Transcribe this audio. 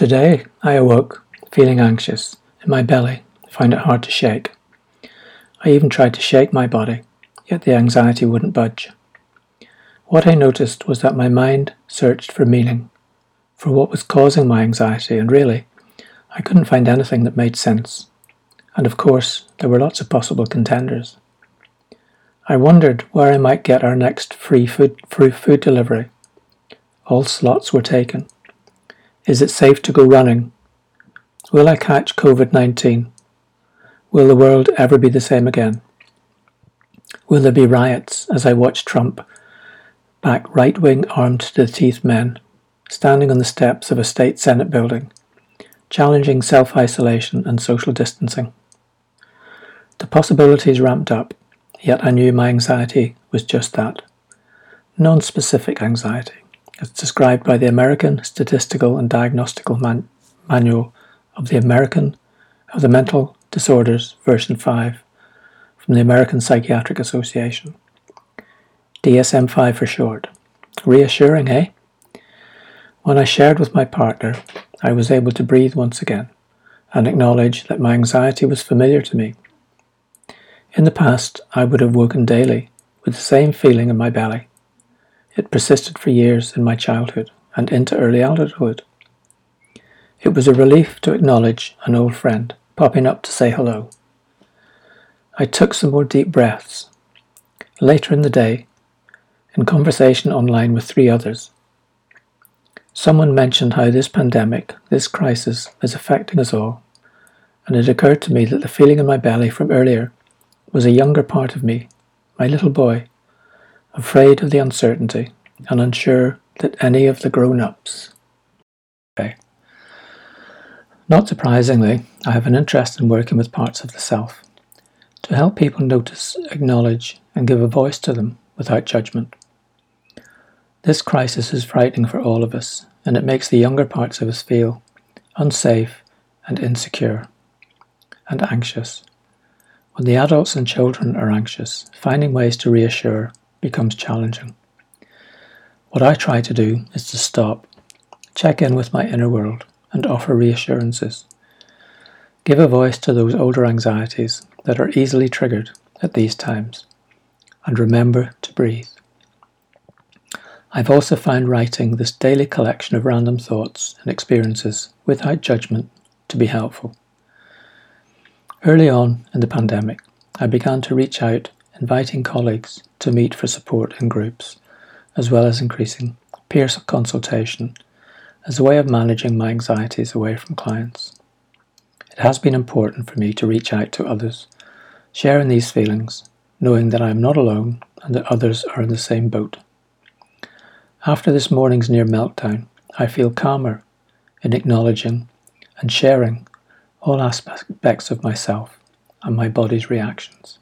Today I awoke feeling anxious in my belly, found it hard to shake. I even tried to shake my body, yet the anxiety wouldn't budge. What I noticed was that my mind searched for meaning, for what was causing my anxiety, and really, I couldn't find anything that made sense. And of course, there were lots of possible contenders. I wondered where I might get our next free food, free food delivery. All slots were taken. Is it safe to go running? Will I catch COVID 19? Will the world ever be the same again? Will there be riots as I watch Trump back right wing armed to the teeth men standing on the steps of a state senate building, challenging self isolation and social distancing? The possibilities ramped up, yet I knew my anxiety was just that non specific anxiety as described by the American Statistical and Diagnostical Man- Manual of the American of the Mental Disorders, version 5, from the American Psychiatric Association. DSM 5 for short. Reassuring, eh? When I shared with my partner, I was able to breathe once again and acknowledge that my anxiety was familiar to me. In the past, I would have woken daily with the same feeling in my belly it persisted for years in my childhood and into early adulthood. It was a relief to acknowledge an old friend popping up to say hello. I took some more deep breaths. Later in the day, in conversation online with three others, someone mentioned how this pandemic, this crisis, is affecting us all, and it occurred to me that the feeling in my belly from earlier was a younger part of me, my little boy, afraid of the uncertainty and unsure that any of the grown ups. Okay. Not surprisingly, I have an interest in working with parts of the self to help people notice, acknowledge, and give a voice to them without judgment. This crisis is frightening for all of us, and it makes the younger parts of us feel unsafe and insecure and anxious. When the adults and children are anxious, finding ways to reassure becomes challenging. What I try to do is to stop, check in with my inner world, and offer reassurances. Give a voice to those older anxieties that are easily triggered at these times, and remember to breathe. I've also found writing this daily collection of random thoughts and experiences without judgment to be helpful. Early on in the pandemic, I began to reach out inviting colleagues to meet for support in groups, as well as increasing peer consultation as a way of managing my anxieties away from clients. It has been important for me to reach out to others, sharing these feelings, knowing that I am not alone and that others are in the same boat. After this morning's near meltdown, I feel calmer in acknowledging and sharing all aspects of myself and my body's reactions.